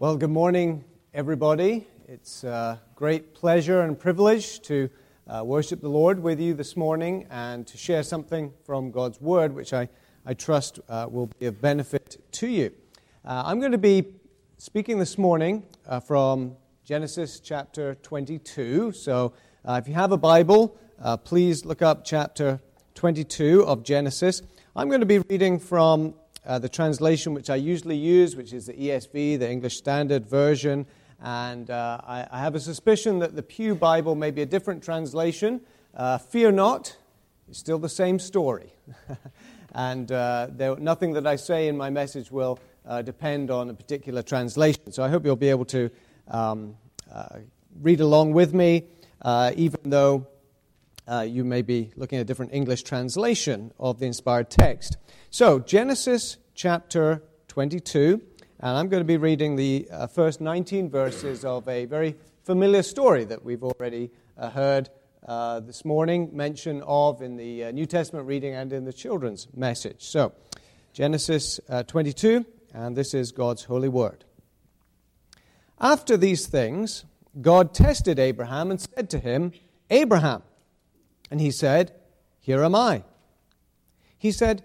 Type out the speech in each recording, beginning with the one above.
Well, good morning, everybody. It's a great pleasure and privilege to uh, worship the Lord with you this morning and to share something from God's Word, which I, I trust uh, will be of benefit to you. Uh, I'm going to be speaking this morning uh, from Genesis chapter 22. So uh, if you have a Bible, uh, please look up chapter 22 of Genesis. I'm going to be reading from uh, the translation which I usually use, which is the ESV, the English Standard Version. And uh, I, I, have a suspicion that the Pew Bible may be a different translation. Uh, fear not, it's still the same story. and uh, there, nothing that I say in my message will uh, depend on a particular translation. So I hope you'll be able to um, uh, read along with me, even though you may be looking at a different English translation of the inspired text. So, Genesis chapter 22, and I'm going to be reading the uh, first 19 verses of a very familiar story that we've already uh, heard uh, this morning, mention of in the uh, New Testament reading and in the children's message. So, Genesis uh, 22, and this is God's holy word. After these things, God tested Abraham and said to him, Abraham. And he said, Here am I. He said,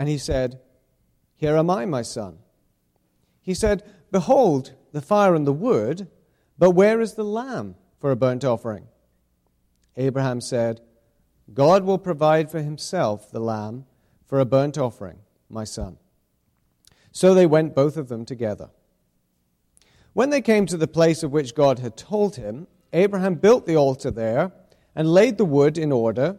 And he said, Here am I, my son. He said, Behold the fire and the wood, but where is the lamb for a burnt offering? Abraham said, God will provide for himself the lamb for a burnt offering, my son. So they went both of them together. When they came to the place of which God had told him, Abraham built the altar there and laid the wood in order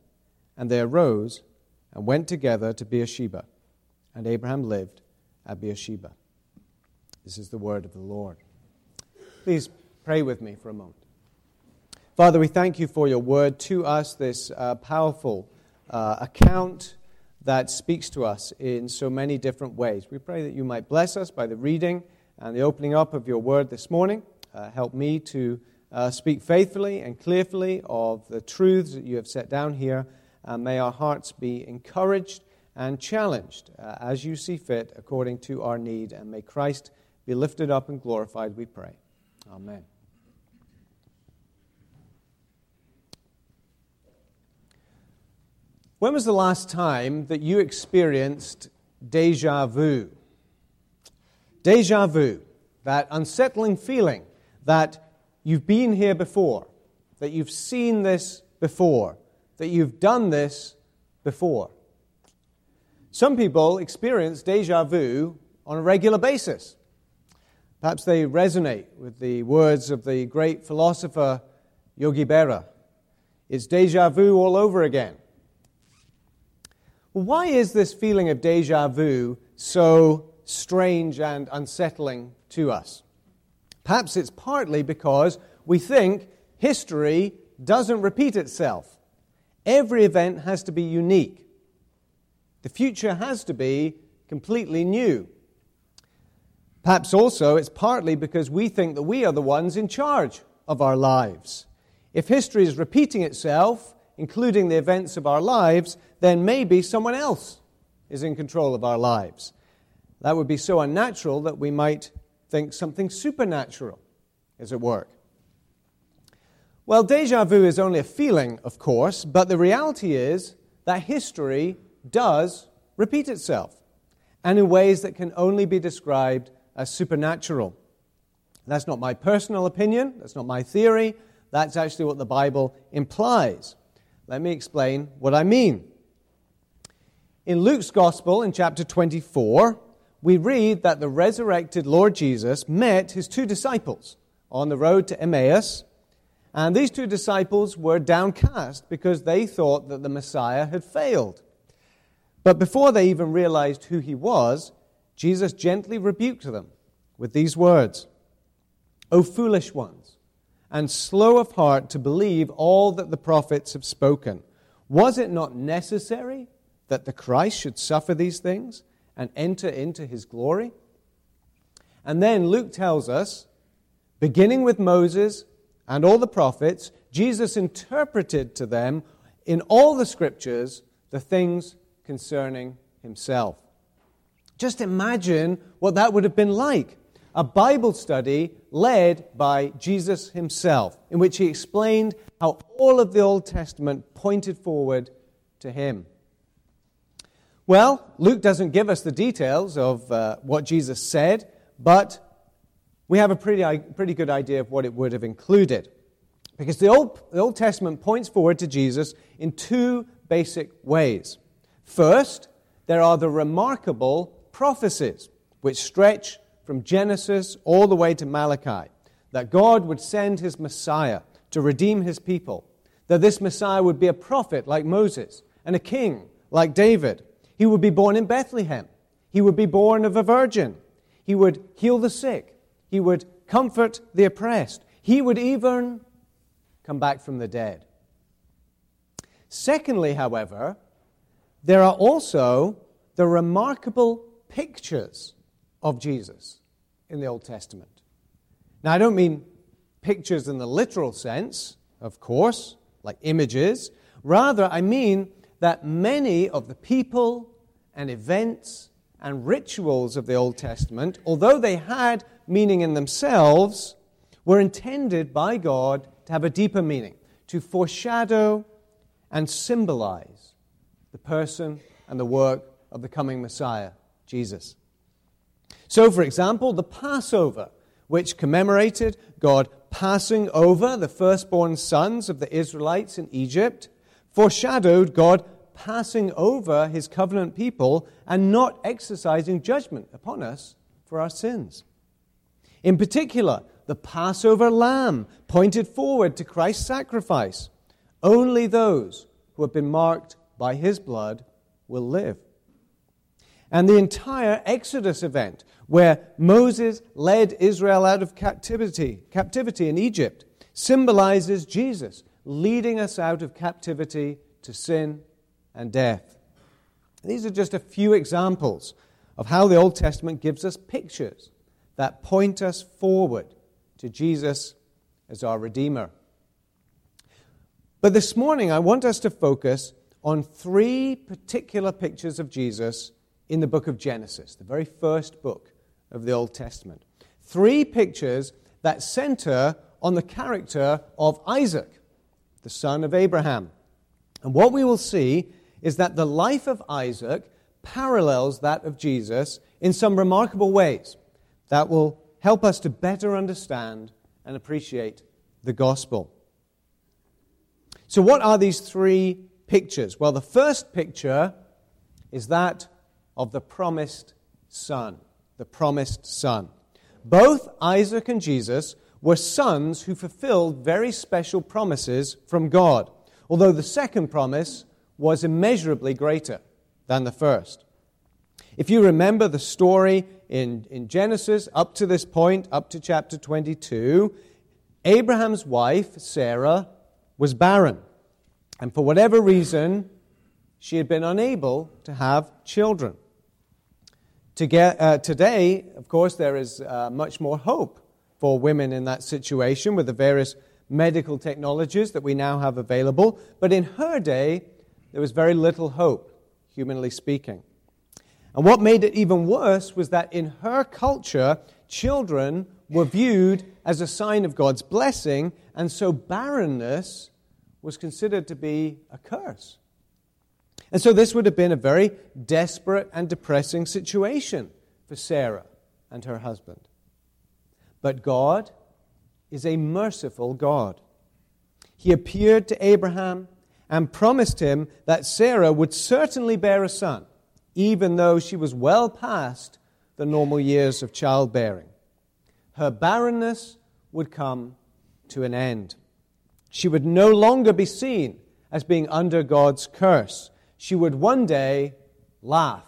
and they arose and went together to Beersheba. And Abraham lived at Beersheba. This is the word of the Lord. Please pray with me for a moment. Father, we thank you for your word to us, this uh, powerful uh, account that speaks to us in so many different ways. We pray that you might bless us by the reading and the opening up of your word this morning. Uh, help me to uh, speak faithfully and clearly of the truths that you have set down here uh, may our hearts be encouraged and challenged uh, as you see fit according to our need. And may Christ be lifted up and glorified, we pray. Amen. When was the last time that you experienced deja vu? Deja vu, that unsettling feeling that you've been here before, that you've seen this before, that you've done this before. Some people experience deja vu on a regular basis. Perhaps they resonate with the words of the great philosopher Yogi Berra. It's deja vu all over again. Why is this feeling of deja vu so strange and unsettling to us? Perhaps it's partly because we think history doesn't repeat itself. Every event has to be unique. The future has to be completely new. Perhaps also it's partly because we think that we are the ones in charge of our lives. If history is repeating itself, including the events of our lives, then maybe someone else is in control of our lives. That would be so unnatural that we might think something supernatural is at work. Well, deja vu is only a feeling, of course, but the reality is that history does repeat itself, and in ways that can only be described as supernatural. That's not my personal opinion, that's not my theory, that's actually what the Bible implies. Let me explain what I mean. In Luke's Gospel, in chapter 24, we read that the resurrected Lord Jesus met his two disciples on the road to Emmaus, and these two disciples were downcast because they thought that the Messiah had failed. But before they even realized who he was, Jesus gently rebuked them with these words O foolish ones, and slow of heart to believe all that the prophets have spoken. Was it not necessary that the Christ should suffer these things and enter into his glory? And then Luke tells us, beginning with Moses and all the prophets, Jesus interpreted to them in all the scriptures the things concerning himself. Just imagine what that would have been like a Bible study led by Jesus himself, in which he explained how all of the Old Testament pointed forward to him. Well, Luke doesn't give us the details of uh, what Jesus said, but we have a pretty, uh, pretty good idea of what it would have included. Because the Old, the Old Testament points forward to Jesus in two basic ways. First, there are the remarkable prophecies which stretch from Genesis all the way to Malachi that God would send his Messiah to redeem his people, that this Messiah would be a prophet like Moses and a king like David. He would be born in Bethlehem. He would be born of a virgin. He would heal the sick. He would comfort the oppressed. He would even come back from the dead. Secondly, however, there are also the remarkable pictures of Jesus in the Old Testament. Now, I don't mean pictures in the literal sense, of course, like images. Rather, I mean that many of the people and events and rituals of the Old Testament, although they had meaning in themselves, were intended by God to have a deeper meaning, to foreshadow and symbolize the person and the work of the coming Messiah, Jesus. So, for example, the Passover, which commemorated God passing over the firstborn sons of the Israelites in Egypt, foreshadowed God passing over his covenant people and not exercising judgment upon us for our sins. In particular, the Passover lamb pointed forward to Christ's sacrifice. Only those who have been marked by his blood will live. And the entire Exodus event, where Moses led Israel out of captivity, captivity in Egypt, symbolizes Jesus leading us out of captivity to sin and death. These are just a few examples of how the Old Testament gives us pictures that point us forward to Jesus as our Redeemer. But this morning, I want us to focus on three particular pictures of Jesus in the book of Genesis, the very first book of the Old Testament. Three pictures that center on the character of Isaac, the son of Abraham. And what we will see is that the life of Isaac parallels that of Jesus in some remarkable ways that will help us to better understand and appreciate the gospel. So, what are these three pictures? Well, the first picture is that of the promised son. The promised son. Both Isaac and Jesus were sons who fulfilled very special promises from God, although the second promise was immeasurably greater than the first. If you remember the story in, in Genesis up to this point, up to chapter 22, Abraham's wife, Sarah, was barren. And for whatever reason, she had been unable to have children. To get, uh, today, of course, there is uh, much more hope for women in that situation with the various medical technologies that we now have available. But in her day, there was very little hope, humanly speaking. And what made it even worse was that in her culture, children were viewed as a sign of God's blessing, and so barrenness was considered to be a curse. And so this would have been a very desperate and depressing situation for Sarah and her husband. But God is a merciful God. He appeared to Abraham and promised him that Sarah would certainly bear a son, even though she was well past the normal years of childbearing. Her barrenness would come to an end. She would no longer be seen as being under God's curse she would one day laugh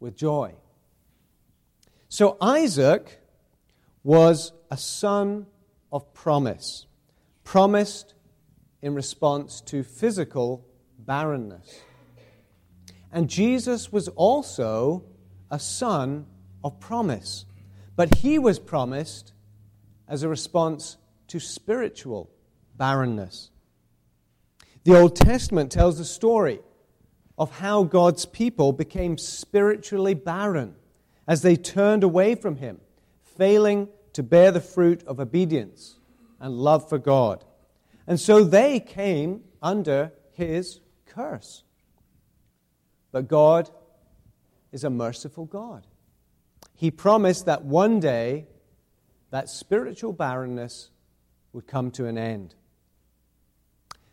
with joy. So Isaac was a son of promise, promised in response to physical barrenness. And Jesus was also a son of promise, but he was promised as a response to spiritual barrenness. The Old Testament tells the story of how God's people became spiritually barren as they turned away from Him, failing to bear the fruit of obedience and love for God. And so they came under His curse. But God is a merciful God. He promised that one day that spiritual barrenness would come to an end.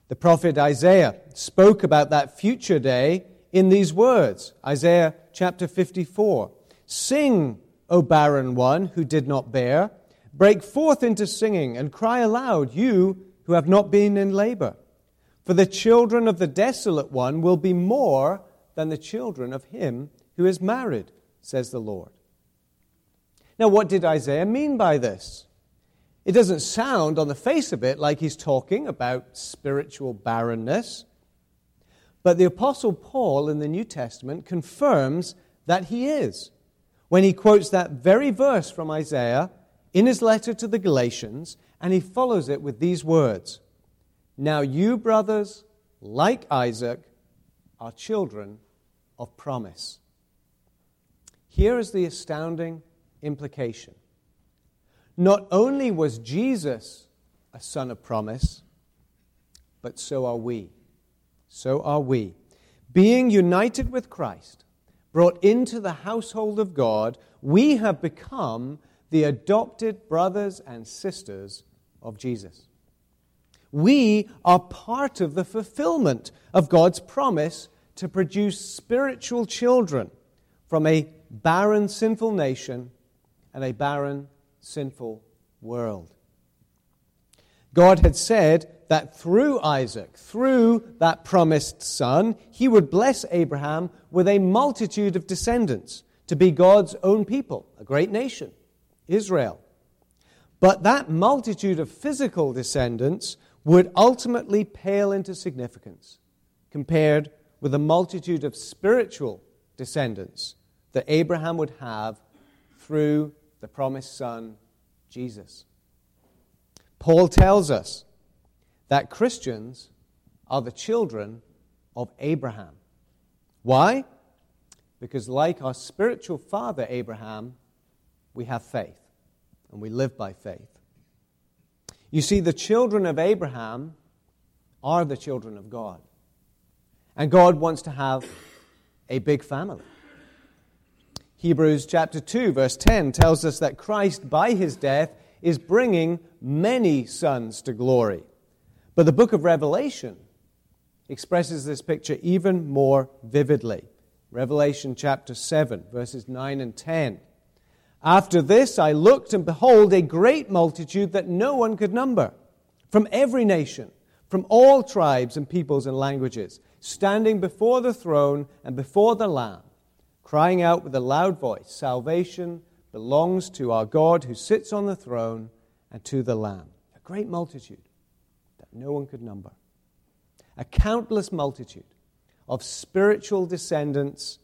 The prophet Isaiah spoke about that future day in these words Isaiah chapter 54 Sing, O barren one who did not bear, break forth into singing and cry aloud, you who have not been in labor. For the children of the desolate one will be more than the children of him who is married, says the Lord. Now, what did Isaiah mean by this? It doesn't sound on the face of it like he's talking about spiritual barrenness. But the Apostle Paul in the New Testament confirms that he is when he quotes that very verse from Isaiah in his letter to the Galatians, and he follows it with these words Now you, brothers, like Isaac, are children of promise. Here is the astounding implication not only was Jesus a son of promise, but so are we. So are we. Being united with Christ, brought into the household of God, we have become the adopted brothers and sisters of Jesus. We are part of the fulfillment of God's promise to produce spiritual children from a barren, sinful nation and a barren, sinful world. God had said that through Isaac, through that promised son, he would bless Abraham with a multitude of descendants to be God's own people, a great nation, Israel. But that multitude of physical descendants would ultimately pale into significance compared with a multitude of spiritual descendants that Abraham would have through the promised Son, Jesus. Paul tells us that Christians are the children of Abraham. Why? Because, like our spiritual father Abraham, we have faith. and we live by faith. You see, the children of Abraham are the children of God. And God wants to have a big family. Hebrews chapter 2, verse 10 tells us that Christ, by his death, is bringing many sons to glory. But the book of Revelation expresses this picture even more vividly. Revelation chapter 7, verses 9 and 10. After this, I looked, and behold, a great multitude that no one could number, from every nation, from all tribes and peoples and languages, standing before the throne and before the Lamb, crying out with a loud voice Salvation belongs to our God who sits on the throne and to the Lamb. A great multitude that no one could number. A countless multitude of spiritual descendants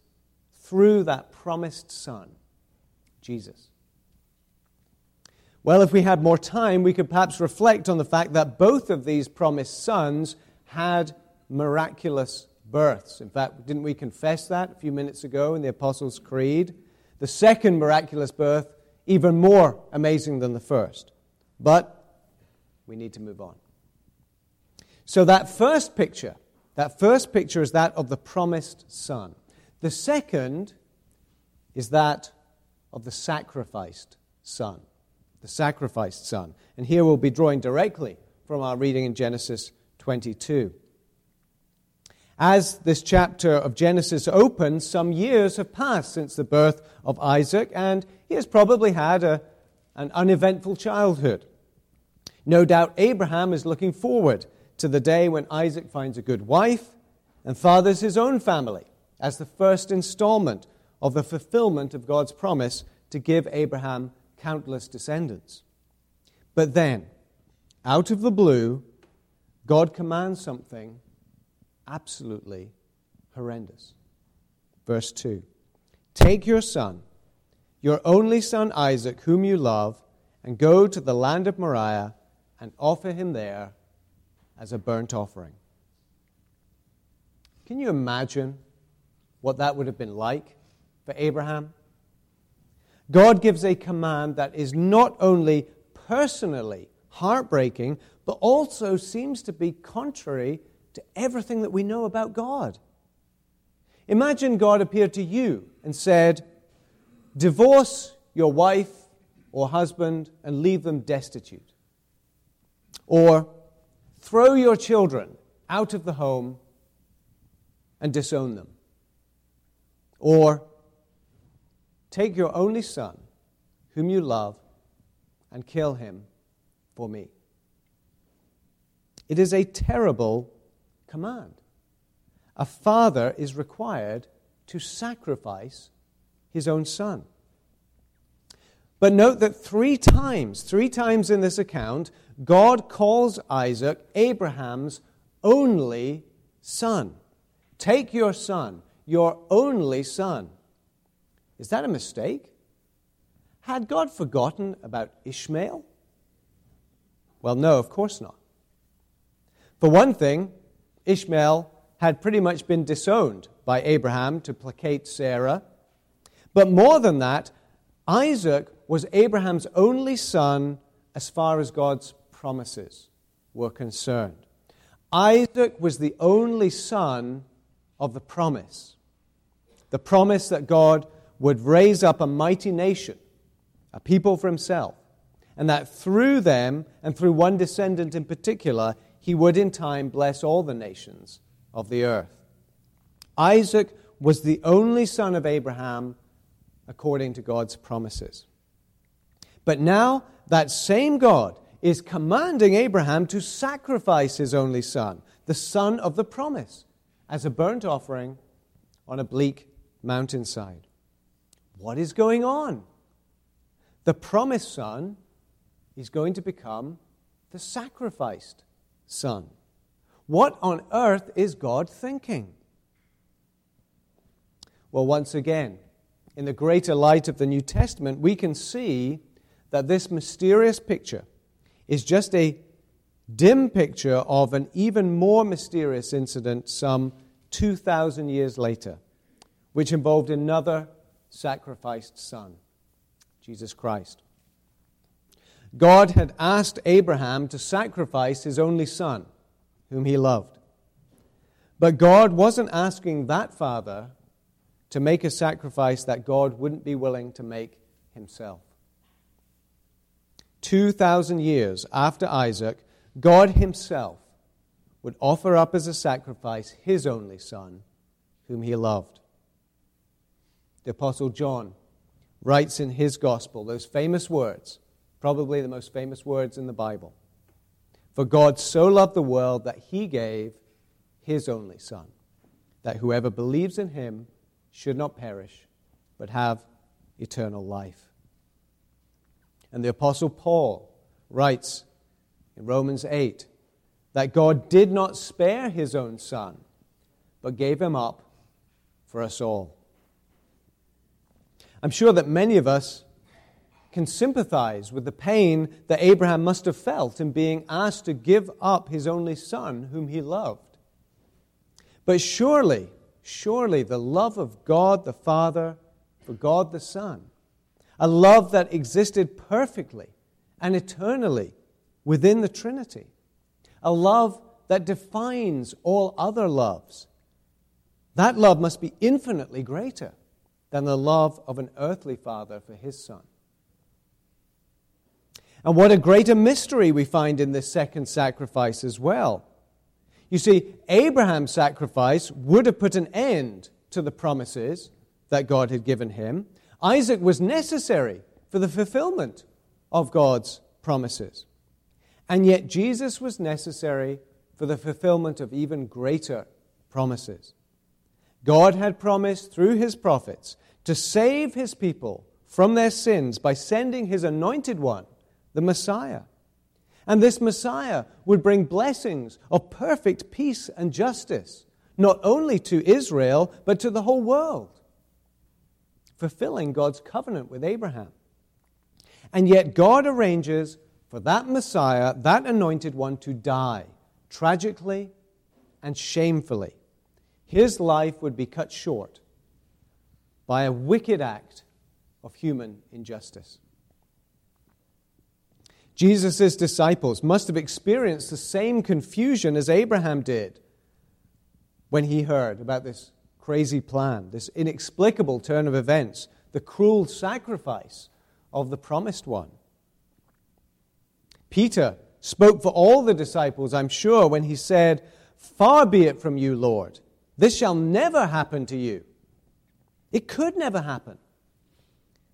through that promised Son, Jesus. Well, if we had more time, we could perhaps reflect on the fact that both of these promised sons had miraculous births. In fact, didn't we confess that a few minutes ago in the Apostles' Creed? The second miraculous birth, even more amazing than the first. But we need to move on. So, that first picture that first picture is that of the promised son. The second is that of the sacrificed son. The sacrificed son. And here we'll be drawing directly from our reading in Genesis 22. As this chapter of Genesis opens, some years have passed since the birth of Isaac, and he has probably had a, an uneventful childhood. No doubt Abraham is looking forward to the day when Isaac finds a good wife and fathers his own family as the first installment of the fulfillment of God's promise to give Abraham countless descendants. But then, out of the blue, God commands something absolutely horrendous. Verse 2 Take your son, your only son Isaac, whom you love, and go to the land of Moriah and offer him there as a burnt offering. Can you imagine what that would have been like for Abraham? God gives a command that is not only personally heartbreaking, but also seems to be contrary to everything that we know about God. Imagine God appeared to you and said, Divorce your wife or husband and leave them destitute. Or Throw your children out of the home and disown them. Or take your only son, whom you love, and kill him for me. It is a terrible command. A father is required to sacrifice his own son. But note that three times, three times in this account, God calls Isaac Abraham's only son. Take your son, your only son. Is that a mistake? Had God forgotten about Ishmael? Well, no, of course not. For one thing, Ishmael had pretty much been disowned by Abraham to placate Sarah. But more than that, Isaac was Abraham's only son as far as God's promises were concerned. Isaac was the only son of the promise. The promise that God would raise up a mighty nation, a people for himself, and that through them, and through one descendant in particular, he would in time bless all the nations of the earth. Isaac was the only son of Abraham according to God's promises. But now, that same God is commanding Abraham to sacrifice his only son, the son of the promise, as a burnt offering on a bleak mountainside. What is going on? The promised son is going to become the sacrificed son. What on earth is God thinking? Well, once again, in the greater light of the New Testament, we can see that this mysterious picture is just a dim picture of an even more mysterious incident some 2,000 years later, which involved another sacrificed son, Jesus Christ. God had asked Abraham to sacrifice his only son, whom he loved. But God wasn't asking that father to make a sacrifice that God wouldn't be willing to make himself. 2,000 years after Isaac, God himself would offer up as a sacrifice his only son, whom he loved. The Apostle John writes in his gospel those famous words, probably the most famous words in the Bible. For God so loved the world that he gave his only Son, that whoever believes in him should not perish, but have eternal life. And the Apostle Paul writes in Romans 8 that God did not spare his own Son, but gave him up for us all. I'm sure that many of us can sympathize with the pain that Abraham must have felt in being asked to give up his only son, whom he loved. But surely, surely the love of God the Father for God the Son, a love that existed perfectly and eternally within the Trinity, a love that defines all other loves, that love must be infinitely greater than the love of an earthly father for his son. And what a greater mystery we find in this second sacrifice as well. You see, Abraham's sacrifice would have put an end to the promises that God had given him. Isaac was necessary for the fulfillment of God's promises. And yet, Jesus was necessary for the fulfillment of even greater promises. God had promised through his prophets to save his people from their sins by sending his anointed one, the Messiah. And this Messiah would bring blessings of perfect peace and justice, not only to Israel, but to the whole world, fulfilling God's covenant with Abraham. And yet, God arranges for that Messiah, that anointed one, to die tragically and shamefully his life would be cut short by a wicked act of human injustice. Jesus' disciples must have experienced the same confusion as Abraham did when he heard about this crazy plan, this inexplicable turn of events, the cruel sacrifice of the promised one. Peter spoke for all the disciples, I'm sure, when he said, Far be it from you, Lord this shall never happen to you. It could never happen.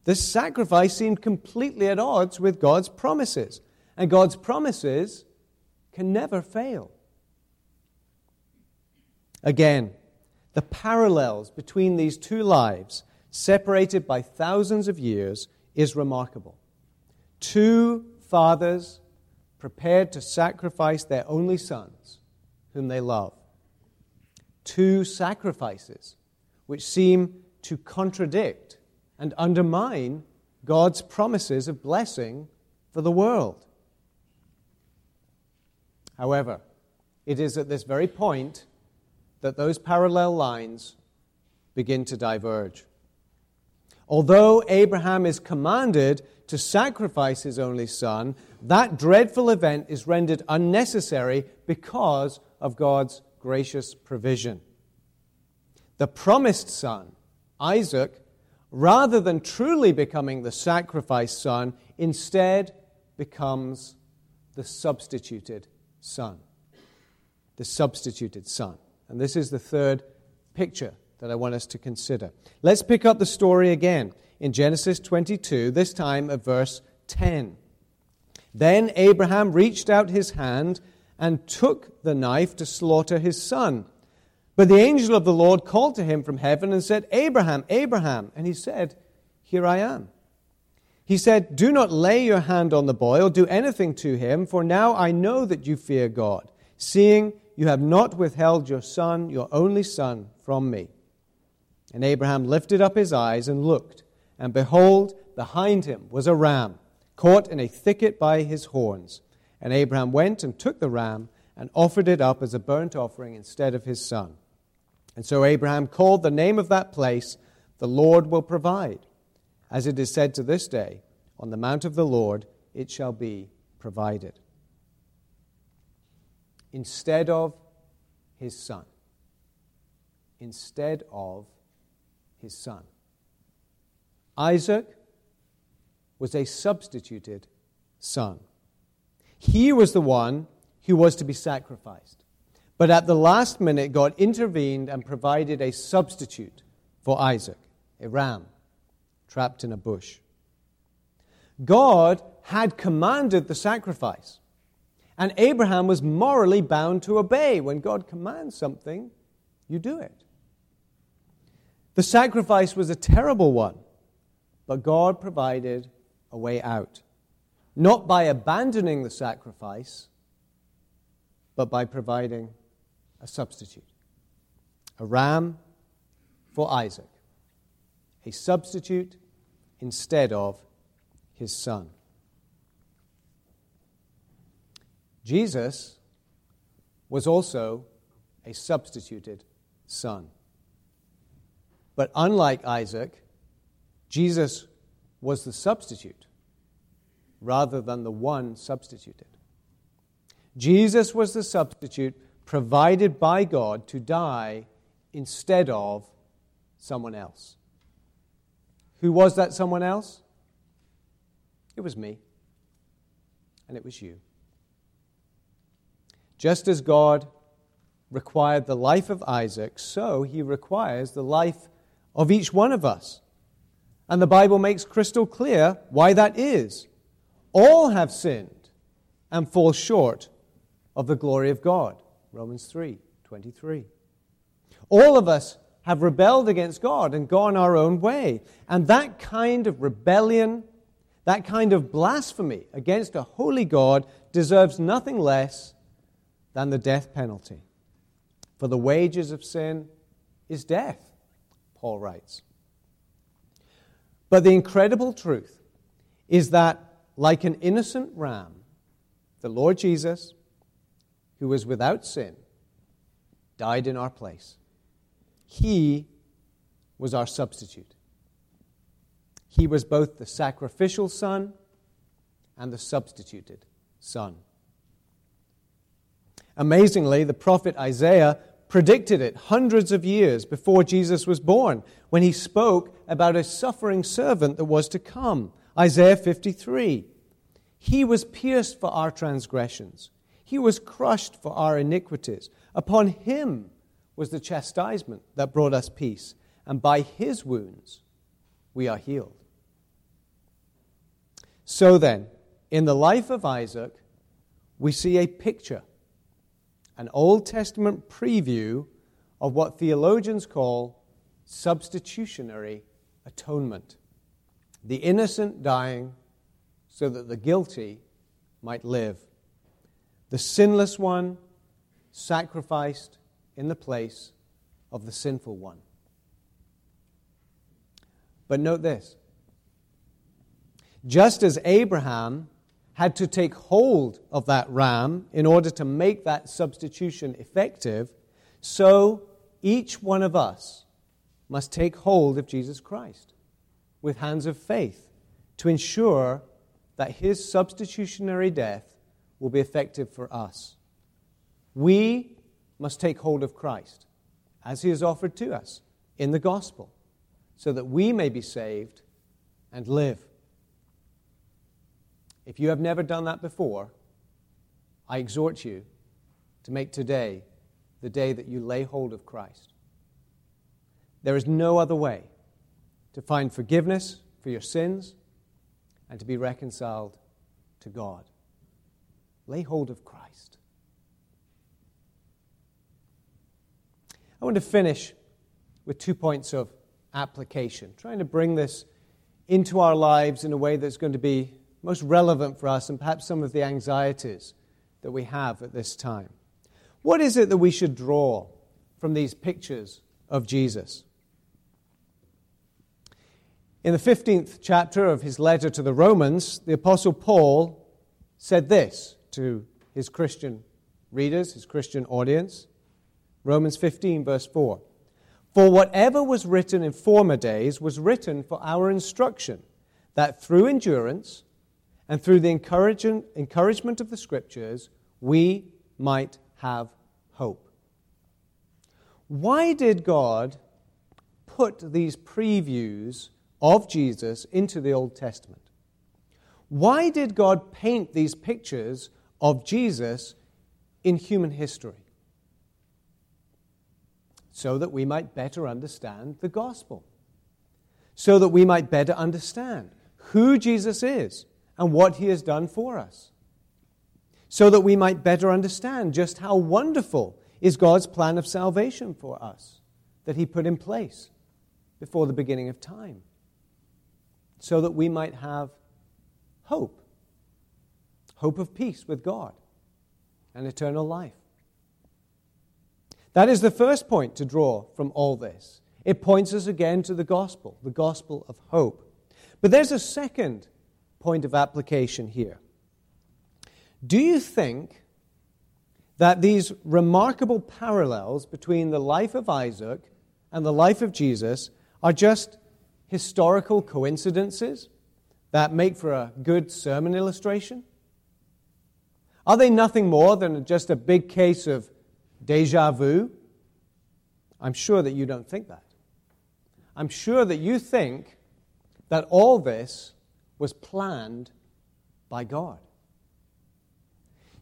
This sacrifice seemed completely at odds with God's promises, and God's promises can never fail. Again, the parallels between these two lives, separated by thousands of years, is remarkable. Two fathers prepared to sacrifice their only sons, whom they love two sacrifices which seem to contradict and undermine God's promises of blessing for the world. However, it is at this very point that those parallel lines begin to diverge. Although Abraham is commanded to sacrifice his only son, that dreadful event is rendered unnecessary because of God's gracious provision. The promised son, Isaac, rather than truly becoming the sacrificed son, instead becomes the substituted son. The substituted son. And this is the third picture that I want us to consider. Let's pick up the story again in Genesis 22, this time at verse 10. Then Abraham reached out his hand and took the knife to slaughter his son. But the angel of the Lord called to him from heaven and said, Abraham, Abraham. And he said, Here I am. He said, Do not lay your hand on the boy or do anything to him, for now I know that you fear God, seeing you have not withheld your son, your only son, from me. And Abraham lifted up his eyes and looked, and behold, behind him was a ram, caught in a thicket by his horns. And Abraham went and took the ram and offered it up as a burnt offering instead of his son. And so Abraham called the name of that place, The Lord Will Provide, as it is said to this day, On the mount of the Lord it shall be provided. Instead of his son. Instead of his son. Isaac was a substituted son. He was the one who was to be sacrificed. But at the last minute, God intervened and provided a substitute for Isaac, a ram trapped in a bush. God had commanded the sacrifice, and Abraham was morally bound to obey. When God commands something, you do it. The sacrifice was a terrible one, but God provided a way out. Not by abandoning the sacrifice, but by providing a substitute a ram for Isaac, a substitute instead of his son. Jesus was also a substituted son. But unlike Isaac, Jesus was the substitute rather than the one substituted. Jesus was the substitute provided by God to die instead of someone else. Who was that someone else? It was me. And it was you. Just as God required the life of Isaac, so he requires the life of each one of us. And the Bible makes crystal clear why that is. All have sinned and fall short of the glory of God. Romans 3 23. All of us have rebelled against God and gone our own way. And that kind of rebellion, that kind of blasphemy against a holy God deserves nothing less than the death penalty. For the wages of sin is death, Paul writes. But the incredible truth is that, like an innocent ram, the Lord Jesus who was without sin, died in our place. He was our substitute. He was both the sacrificial son and the substituted son. Amazingly, the prophet Isaiah predicted it hundreds of years before Jesus was born when he spoke about a suffering servant that was to come. Isaiah 53. He was pierced for our transgressions, he was crushed for our iniquities. Upon him was the chastisement that brought us peace, and by his wounds we are healed. So then, in the life of Isaac, we see a picture, an Old Testament preview of what theologians call substitutionary atonement. The innocent dying so that the guilty might live the sinless one sacrificed in the place of the sinful one. But note this just as Abraham had to take hold of that ram in order to make that substitution effective, so each one of us must take hold of Jesus Christ with hands of faith to ensure that his substitutionary death will be effective for us. We must take hold of Christ as he is offered to us in the gospel so that we may be saved and live. If you have never done that before, I exhort you to make today the day that you lay hold of Christ. There is no other way to find forgiveness for your sins and to be reconciled to God. Lay hold of Christ. I want to finish with two points of application, trying to bring this into our lives in a way that's going to be most relevant for us and perhaps some of the anxieties that we have at this time. What is it that we should draw from these pictures of Jesus? In the 15th chapter of his letter to the Romans, the Apostle Paul said this to his Christian readers, his Christian audience. Romans 15, verse 4. For whatever was written in former days was written for our instruction, that through endurance and through the encouragement of the Scriptures, we might have hope. Why did God put these previews of Jesus into the Old Testament? Why did God paint these pictures of Jesus in human history? So that we might better understand the gospel, so that we might better understand who Jesus is and what he has done for us, so that we might better understand just how wonderful is God's plan of salvation for us that he put in place before the beginning of time, so that we might have hope hope of peace with God and eternal life. That is the first point to draw from all this. It points us again to the gospel, the gospel of hope. But there's a second point of application here. Do you think that these remarkable parallels between the life of Isaac and the life of Jesus are just historical coincidences that make for a good sermon illustration? Are they nothing more than just a big case of deja vu? I'm sure that you don't think that. I'm sure that you think that all this was planned by God.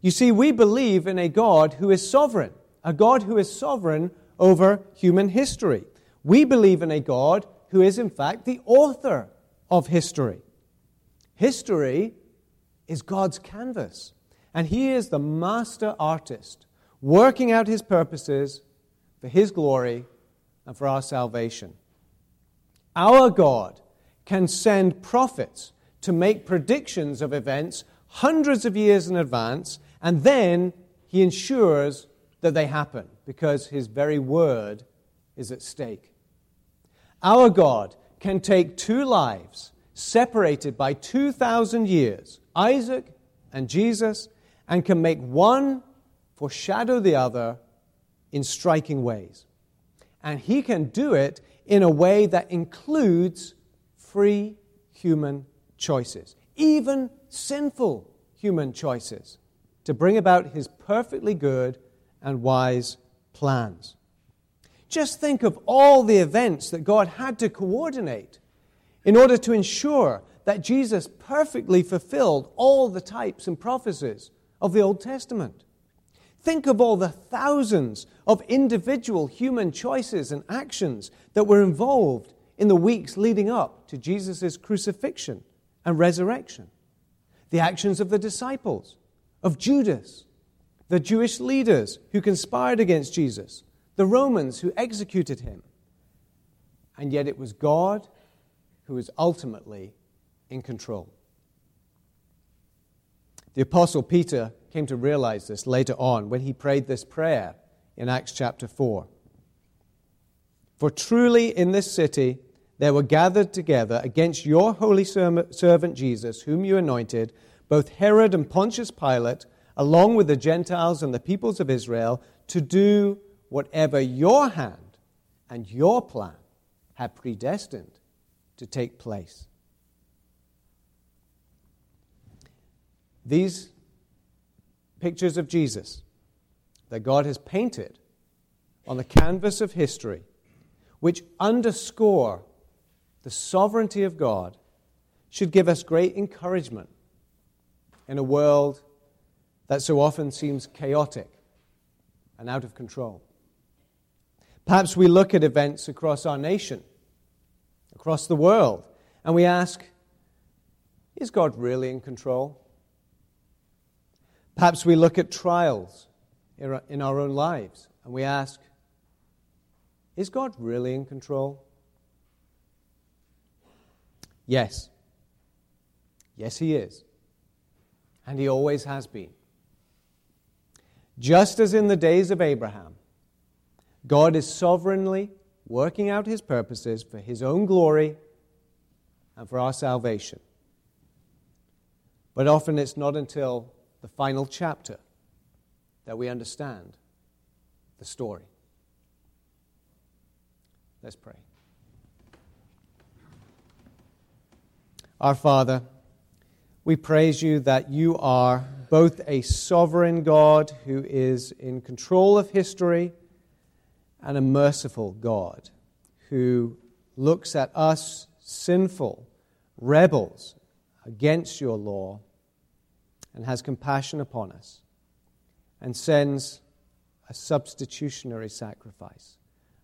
You see, we believe in a God who is sovereign, a God who is sovereign over human history. We believe in a God who is, in fact, the author of history. History is God's canvas, and He is the master artist, working out His purposes for His glory and for our salvation. Our God can send prophets to make predictions of events hundreds of years in advance, and then he ensures that they happen because his very word is at stake. Our God can take two lives separated by 2,000 years, Isaac and Jesus, and can make one foreshadow the other in striking ways. And he can do it in a way that includes free human choices, even sinful human choices, to bring about his perfectly good and wise plans. Just think of all the events that God had to coordinate in order to ensure that Jesus perfectly fulfilled all the types and prophecies of the Old Testament. Think of all the thousands of individual human choices and actions that were involved in the weeks leading up to Jesus' crucifixion and resurrection. The actions of the disciples, of Judas, the Jewish leaders who conspired against Jesus, the Romans who executed him. And yet it was God who was ultimately in control. The Apostle Peter came to realize this later on when he prayed this prayer in Acts chapter 4. For truly in this city there were gathered together against your holy servant Jesus, whom you anointed, both Herod and Pontius Pilate, along with the Gentiles and the peoples of Israel, to do whatever your hand and your plan had predestined to take place. These pictures of Jesus that God has painted on the canvas of history, which underscore the sovereignty of God should give us great encouragement in a world that so often seems chaotic and out of control. Perhaps we look at events across our nation, across the world, and we ask, is God really in control? Perhaps we look at trials in our own lives and we ask, is God really in control? Yes. Yes, He is. And He always has been. Just as in the days of Abraham, God is sovereignly working out His purposes for His own glory and for our salvation. But often it's not until the final chapter that we understand the story. Let's pray. Our Father, We praise you that you are both a sovereign God who is in control of history and a merciful God who looks at us sinful rebels against your law and has compassion upon us and sends a substitutionary sacrifice.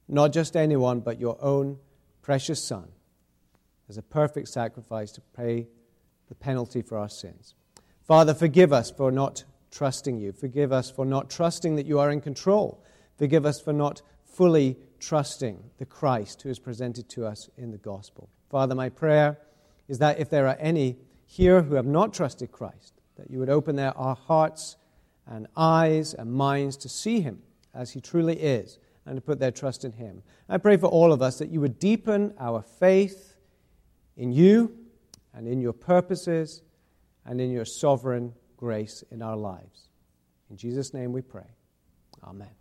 Not just anyone, but your own precious Son as a perfect sacrifice to pay the penalty for our sins. Father, forgive us for not trusting you. Forgive us for not trusting that you are in control. Forgive us for not fully trusting the Christ who is presented to us in the gospel. Father, my prayer is that if there are any here who have not trusted Christ, that you would open their our hearts and eyes and minds to see him as he truly is and to put their trust in him. I pray for all of us that you would deepen our faith in you and in your purposes and in your sovereign grace in our lives. In Jesus' name we pray. Amen.